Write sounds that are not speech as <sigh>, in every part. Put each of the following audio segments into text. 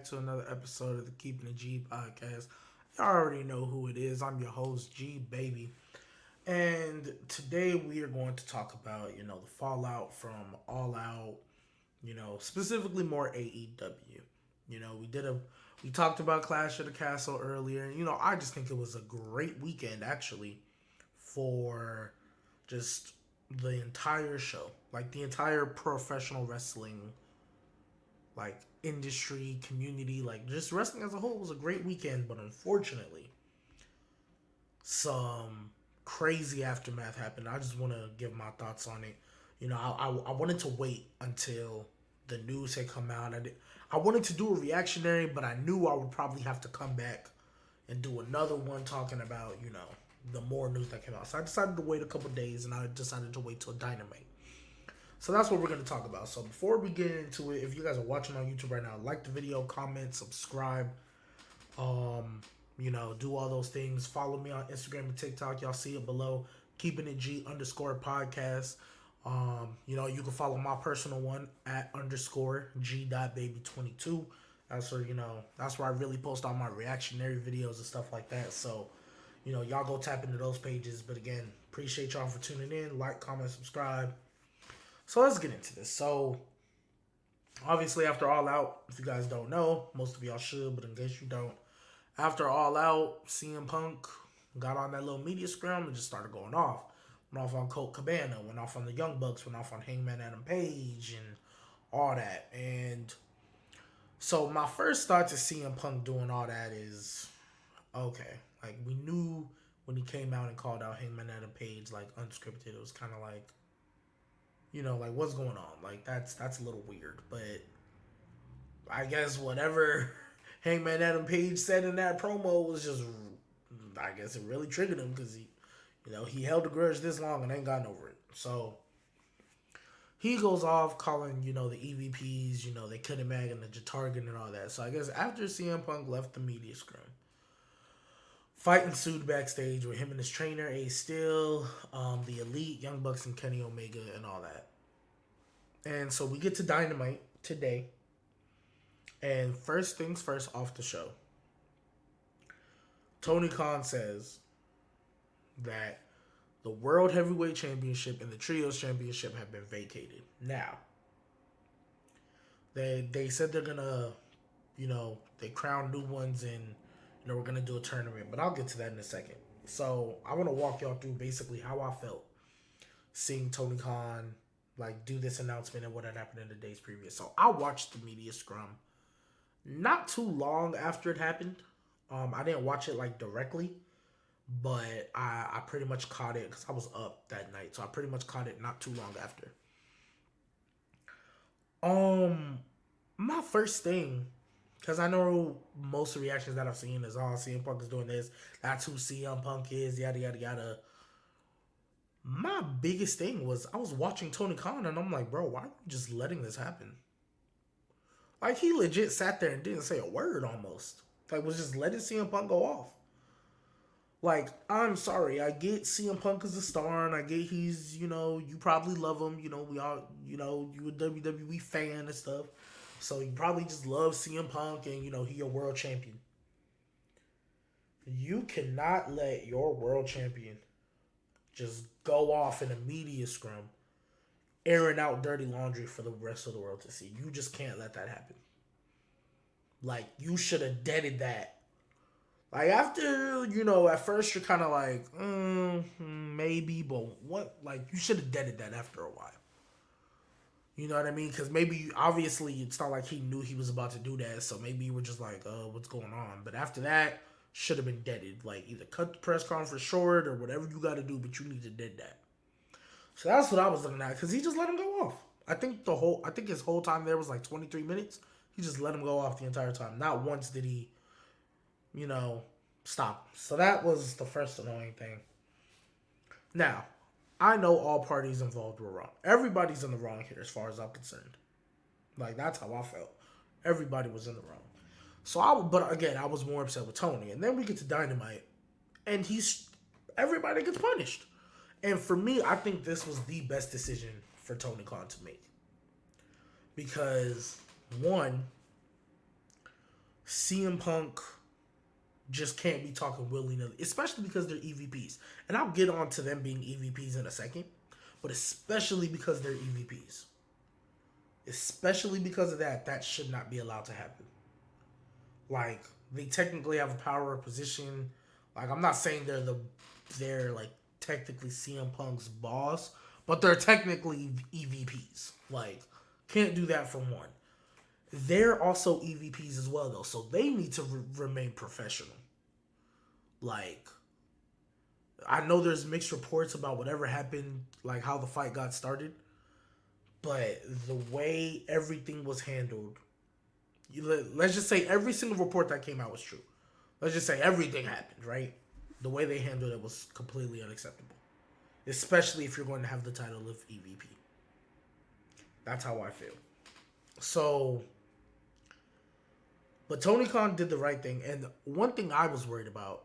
back to another episode of the Keeping the G podcast. Y'all already know who it is. I'm your host, G Baby. And today we are going to talk about, you know, the fallout from All Out, you know, specifically more AEW. You know, we did a we talked about Clash of the Castle earlier. and You know, I just think it was a great weekend actually for just the entire show. Like the entire professional wrestling like industry, community, like just wrestling as a whole was a great weekend, but unfortunately some crazy aftermath happened. I just want to give my thoughts on it. You know, I, I, I wanted to wait until the news had come out. I I wanted to do a reactionary, but I knew I would probably have to come back and do another one talking about you know the more news that came out. So I decided to wait a couple days, and I decided to wait till Dynamite. So that's what we're going to talk about. So before we get into it, if you guys are watching on YouTube right now, like the video, comment, subscribe. Um, you know, do all those things. Follow me on Instagram and TikTok. Y'all see it below. Keeping it G underscore podcast. Um, you know, you can follow my personal one at underscore G dot baby twenty two. That's where you know that's where I really post all my reactionary videos and stuff like that. So, you know, y'all go tap into those pages. But again, appreciate y'all for tuning in. Like, comment, subscribe. So let's get into this. So obviously after all out, if you guys don't know, most of y'all should, but in case you don't, after all out, CM Punk got on that little media scrum and just started going off. Went off on Colt Cabana, went off on the Young Bucks, went off on Hangman Adam Page and all that. And so my first thought to CM Punk doing all that is okay. Like we knew when he came out and called out Hangman Adam Page like unscripted, it was kind of like you know, like what's going on? Like that's that's a little weird, but I guess whatever <laughs> Hangman Adam Page said in that promo was just, I guess it really triggered him because he, you know, he held a grudge this long and ain't gotten over it. So he goes off calling, you know, the EVPs, you know, they couldn't mag and the Target and all that. So I guess after CM Punk left the media scrum, fight ensued backstage with him and his trainer Ace Steel, um, the Elite, Young Bucks, and Kenny Omega, and all that. And so we get to Dynamite today. And first things first, off the show. Tony Khan says that the World Heavyweight Championship and the Trios Championship have been vacated. Now, they they said they're gonna, you know, they crown new ones and we're gonna do a tournament, but I'll get to that in a second. So I want to walk y'all through basically how I felt seeing Tony Khan like do this announcement and what had happened in the days previous. So I watched the media scrum not too long after it happened. Um, I didn't watch it like directly, but I I pretty much caught it because I was up that night, so I pretty much caught it not too long after. Um, my first thing, because I know most of the reactions that I've seen is, oh, CM Punk is doing this. That's who CM Punk is. Yada yada yada. My biggest thing was I was watching Tony Khan and I'm like, bro, why are you just letting this happen? Like he legit sat there and didn't say a word almost. Like was just letting CM Punk go off. Like, I'm sorry, I get CM Punk is a star and I get he's, you know, you probably love him, you know, we all you know, you a WWE fan and stuff. So you probably just love CM Punk and you know he a world champion. You cannot let your world champion just go off in a media scrum airing out dirty laundry for the rest of the world to see. You just can't let that happen. Like you should have deaded that. Like after you know, at first you're kind of like, mm, maybe, but what? Like you should have deaded that after a while. You know what I mean? Because maybe obviously it's not like he knew he was about to do that, so maybe you were just like, uh, what's going on? But after that, should have been deaded. Like either cut the press conference short or whatever you got to do, but you need to dead that. So that's what I was looking at because he just let him go off. I think the whole, I think his whole time there was like 23 minutes. He just let him go off the entire time. Not once did he, you know, stop. So that was the first annoying thing. Now, I know all parties involved were wrong. Everybody's in the wrong here, as far as I'm concerned. Like that's how I felt. Everybody was in the wrong. So I, but again, I was more upset with Tony. And then we get to Dynamite, and he's everybody gets punished. And for me, I think this was the best decision for Tony Khan to make. Because one, CM Punk just can't be talking willy nilly, especially because they're EVPs. And I'll get on to them being EVPs in a second, but especially because they're EVPs. Especially because of that, that should not be allowed to happen. Like, they technically have a power position. Like, I'm not saying they're the, they're like technically CM Punk's boss, but they're technically EVPs. Like, can't do that for one. They're also EVPs as well, though, so they need to re- remain professional. Like, I know there's mixed reports about whatever happened, like how the fight got started, but the way everything was handled, you let, let's just say every single report that came out was true. Let's just say everything happened, right? The way they handled it was completely unacceptable, especially if you're going to have the title of EVP. That's how I feel. So, but Tony Khan did the right thing, and one thing I was worried about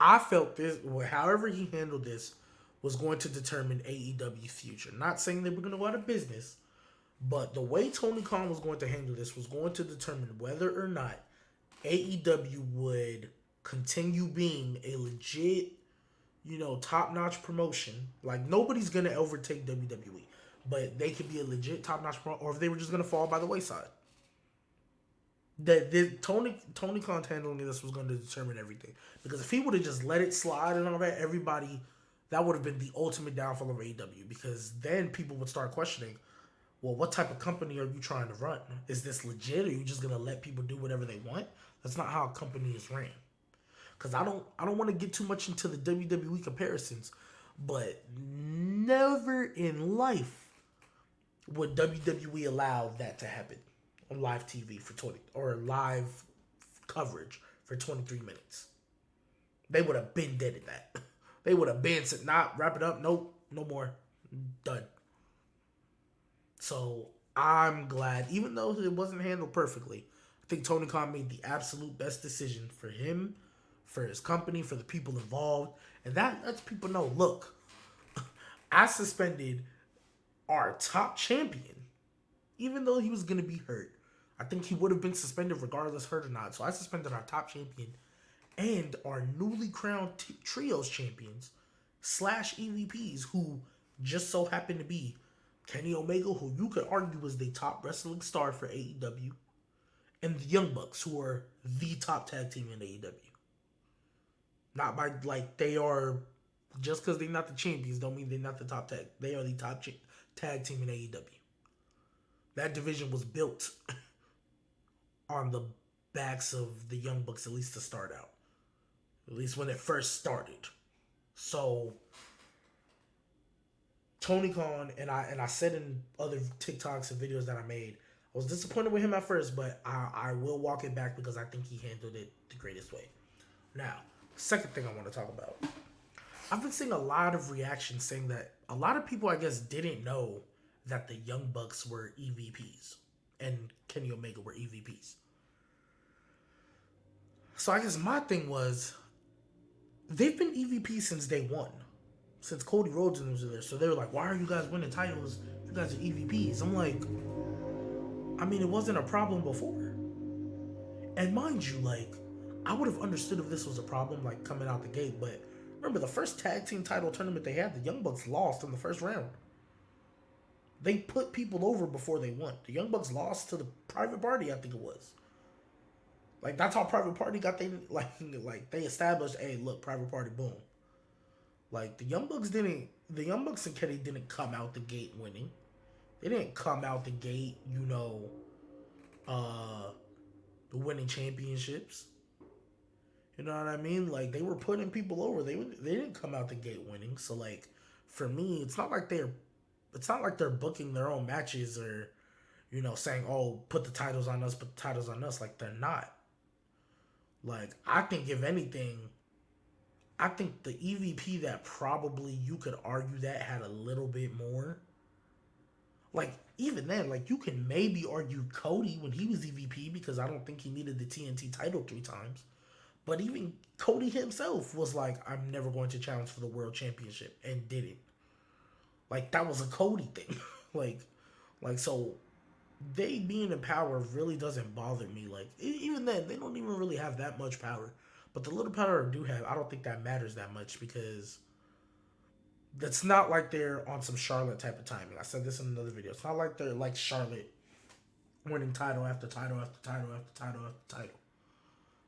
I felt this, however he handled this, was going to determine AEW's future. Not saying they were going to go out of business, but the way Tony Khan was going to handle this was going to determine whether or not AEW would continue being a legit, you know, top notch promotion. Like nobody's going to overtake WWE, but they could be a legit top notch promotion, or if they were just going to fall by the wayside that the, Tony Tony Khan handling this was going to determine everything. Because if he would have just let it slide and all that, everybody that would have been the ultimate downfall of AEW. Because then people would start questioning, well, what type of company are you trying to run? Is this legit? Are you just going to let people do whatever they want? That's not how a company is ran. Because I don't I don't want to get too much into the WWE comparisons, but never in life would WWE allow that to happen on live TV for 20 or live coverage for 23 minutes. They would have been dead at that. <laughs> They would have been said, not wrap it up. Nope, no more. Done. So I'm glad, even though it wasn't handled perfectly, I think Tony Khan made the absolute best decision for him, for his company, for the people involved. And that lets people know look, <laughs> I suspended our top champion, even though he was going to be hurt. I think he would have been suspended regardless, hurt or not. So I suspended our top champion and our newly crowned t- trios champions slash EVPs, who just so happen to be Kenny Omega, who you could argue was the top wrestling star for AEW, and the Young Bucks, who are the top tag team in AEW. Not by like they are, just because they're not the champions, don't mean they're not the top tag. They are the top ch- tag team in AEW. That division was built <laughs> on the backs of the Young Bucks, at least to start out. At least when it first started. So Tony Khan and I and I said in other TikToks and videos that I made, I was disappointed with him at first, but I, I will walk it back because I think he handled it the greatest way. Now, second thing I want to talk about. I've been seeing a lot of reactions saying that a lot of people, I guess, didn't know that the Young Bucks were EVPs and Kenny Omega were EVPs. So I guess my thing was they've been EVP since day one, since Cody Rhodes was there. So they were like, "Why are you guys winning titles? You guys are EVPs." I'm like, I mean, it wasn't a problem before. And mind you, like, I would have understood if this was a problem, like coming out the gate. But remember, the first tag team title tournament they had, the Young Bucks lost in the first round. They put people over before they won. The Young Bucks lost to the Private Party, I think it was. Like that's how Private Party got they <laughs> like like they established, hey, look, Private Party, boom. Like the Young Bucks didn't, the Young Bucks and Kenny didn't come out the gate winning. They didn't come out the gate, you know, uh, winning championships. You know what I mean? Like they were putting people over. They they didn't come out the gate winning. So like for me, it's not like they're it's not like they're booking their own matches or you know saying oh put the titles on us put the titles on us. Like they're not. Like i think if anything i think the evp that probably you could argue that had a little bit more like even then like you can maybe argue cody when he was evp because i don't think he needed the tnt title three times. But even cody himself was like i'm never going to challenge for the world championship and did it like that was a Cody thing. <laughs> like like so they being in power really doesn't bother me. Like even then, they don't even really have that much power. But the little power they do have, I don't think that matters that much because that's not like they're on some Charlotte type of timing. I said this in another video. It's not like they're like Charlotte winning title after title after title after title after title.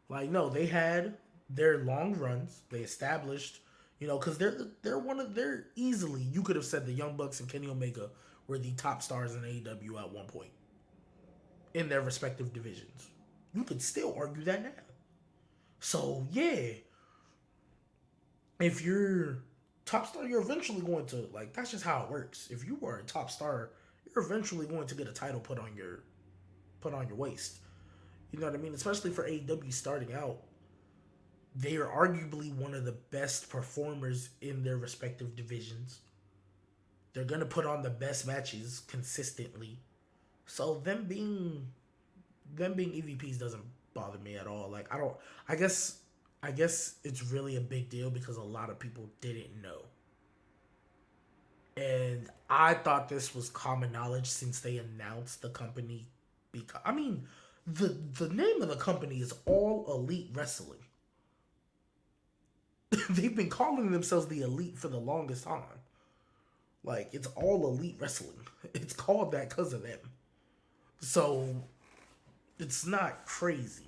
Like no, they had their long runs. They established, you know, because they're they're one of they're easily you could have said the Young Bucks and Kenny Omega were the top stars in AEW at one point in their respective divisions. You could still argue that now. So yeah, if you're top star, you're eventually going to like that's just how it works. If you are a top star, you're eventually going to get a title put on your put on your waist. You know what I mean? Especially for AEW starting out. They are arguably one of the best performers in their respective divisions. They're gonna put on the best matches consistently. So them being them being EVPs doesn't bother me at all. Like I don't I guess I guess it's really a big deal because a lot of people didn't know. And I thought this was common knowledge since they announced the company because I mean the the name of the company is All Elite Wrestling. <laughs> They've been calling themselves the Elite for the longest time. Like it's All Elite Wrestling. <laughs> It's called that because of them. So it's not crazy.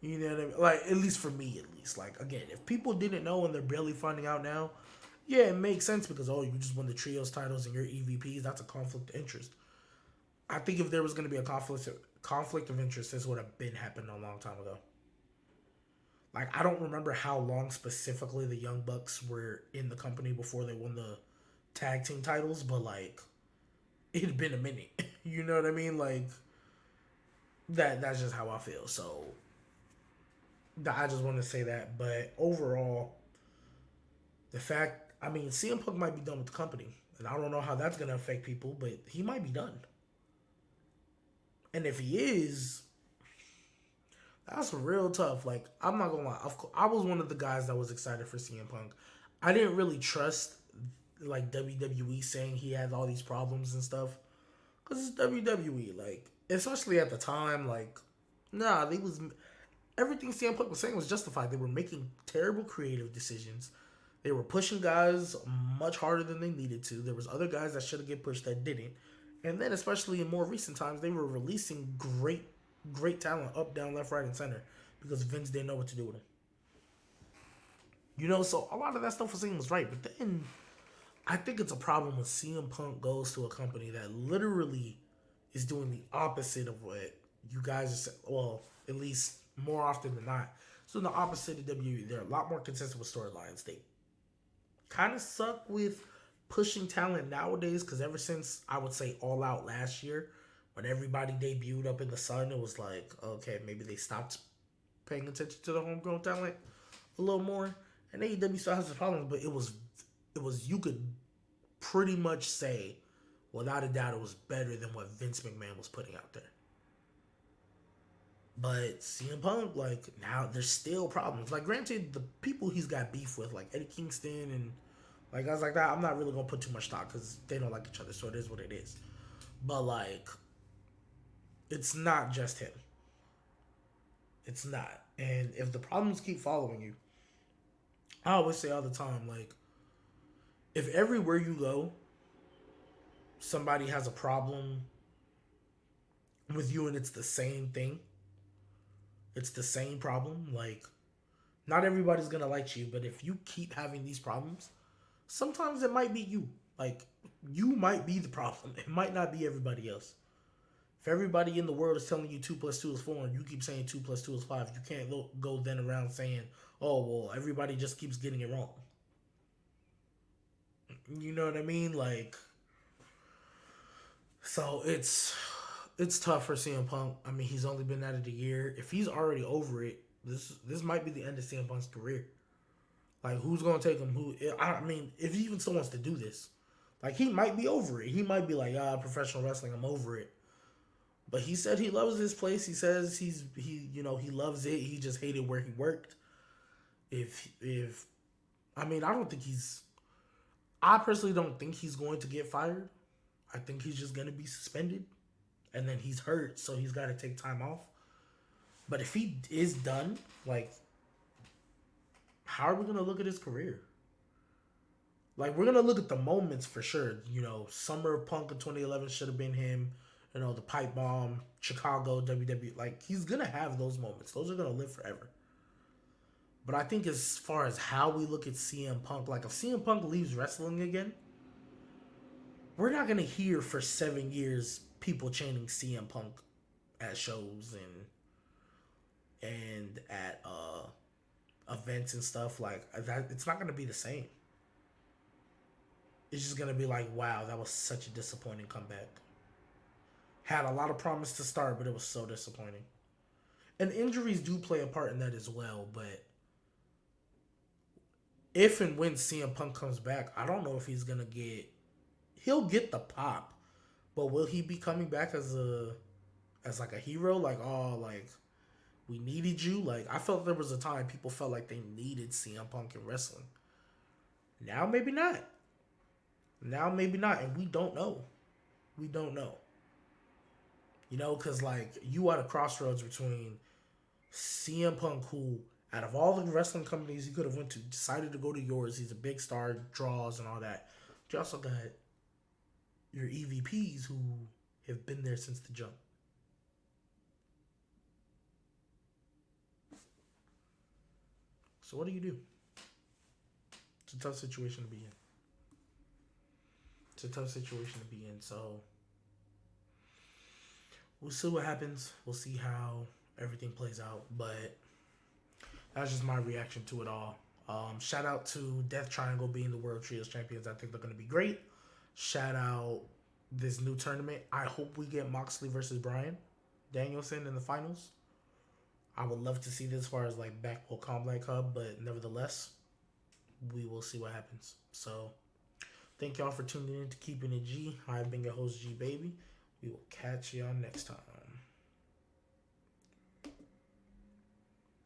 You know what I mean? Like at least for me, at least. Like again, if people didn't know and they're barely finding out now, yeah, it makes sense because oh, you just won the trios titles and your EVPs. That's a conflict of interest. I think if there was going to be a conflict conflict of interest, this would have been happened a long time ago. Like I don't remember how long specifically the Young Bucks were in the company before they won the tag team titles, but like it had been a minute. <laughs> you know what I mean? Like that that's just how I feel. So I just want to say that. But overall, the fact I mean CM Punk might be done with the company. And I don't know how that's gonna affect people, but he might be done. And if he is, that's real tough. Like I'm not gonna lie, course, I was one of the guys that was excited for CM Punk. I didn't really trust like WWE saying he had all these problems and stuff, cause it's WWE. Like especially at the time, like nah, they was everything CM Punk was saying was justified. They were making terrible creative decisions. They were pushing guys much harder than they needed to. There was other guys that should have get pushed that didn't. And then, especially in more recent times, they were releasing great, great talent up, down, left, right, and center because Vince didn't know what to do with it. You know, so a lot of that stuff was saying was right, but then I think it's a problem when CM Punk goes to a company that literally is doing the opposite of what you guys are. saying. Well, at least more often than not, so the opposite of WWE. They're a lot more consistent with storylines. They kind of suck with pushing talent nowadays because ever since I would say All Out last year, when everybody debuted up in the sun, it was like, okay, maybe they stopped paying attention to the homegrown talent a little more. And AEW still has the problems, but it was, it was you could pretty much say, without a doubt, it was better than what Vince McMahon was putting out there. But CM Punk, like now, there's still problems. Like, granted, the people he's got beef with, like Eddie Kingston and like guys like that, I'm not really gonna put too much stock because they don't like each other, so it is what it is. But like, it's not just him. It's not. And if the problems keep following you, I always say all the time, like, if everywhere you go, somebody has a problem with you and it's the same thing, it's the same problem, like, not everybody's gonna like you, but if you keep having these problems, sometimes it might be you. Like you might be the problem. <laughs> It might not be everybody else. If everybody in the world is telling you two plus two is four, and you keep saying two plus two is five, you can't go, go then around saying, "Oh well, everybody just keeps getting it wrong." You know what I mean? Like, so it's it's tough for CM Punk. I mean, he's only been at it a year. If he's already over it, this this might be the end of CM Punk's career. Like, who's gonna take him? Who? I mean, if he even still wants to do this, like he might be over it. He might be like, ah, professional wrestling, I'm over it. But he said he loves this place. He says he's he, you know, he loves it. He just hated where he worked. If if, I mean, I don't think he's. I personally don't think he's going to get fired. I think he's just gonna be suspended and then he's hurt, so he's got to take time off. But if he is done, like, how are we gonna look at his career? Like, we're gonna look at the moments for sure. You know, Summer Punk in 2011 should have been him. You know, the pipe bomb, Chicago, WWE. Like, he's gonna have those moments. Those are gonna live forever. But I think as far as how we look at CM Punk, like if CM Punk leaves wrestling again, we're not gonna hear for seven years people chanting CM Punk at shows and and at uh events and stuff like that. It's not gonna be the same. It's just gonna be like, wow, that was such a disappointing comeback. Had a lot of promise to start, but it was so disappointing. And injuries do play a part in that as well, but if and when CM Punk comes back, I don't know if he's gonna get he'll get the pop, but will he be coming back as a as like a hero? Like, oh, like we needed you. Like I felt there was a time people felt like they needed CM Punk in wrestling. Now maybe not. Now maybe not, and we don't know. We don't know. You know, because like you at a crossroads between CM Punk, who out of all the wrestling companies he could have went to, decided to go to yours. He's a big star, draws and all that. You also got your EVPs who have been there since the jump. So what do you do? It's a tough situation to be in. It's a tough situation to be in. So we'll see what happens. We'll see how everything plays out. But that's just my reaction to it all. Um, shout out to Death Triangle being the World Trios champions. I think they're going to be great. Shout out this new tournament. I hope we get Moxley versus Bryan Danielson in the finals. I would love to see this as far as like Blackpool Combat Club, but nevertheless, we will see what happens. So, thank y'all for tuning in to Keeping It G. I've been your host, G Baby. We will catch y'all next time.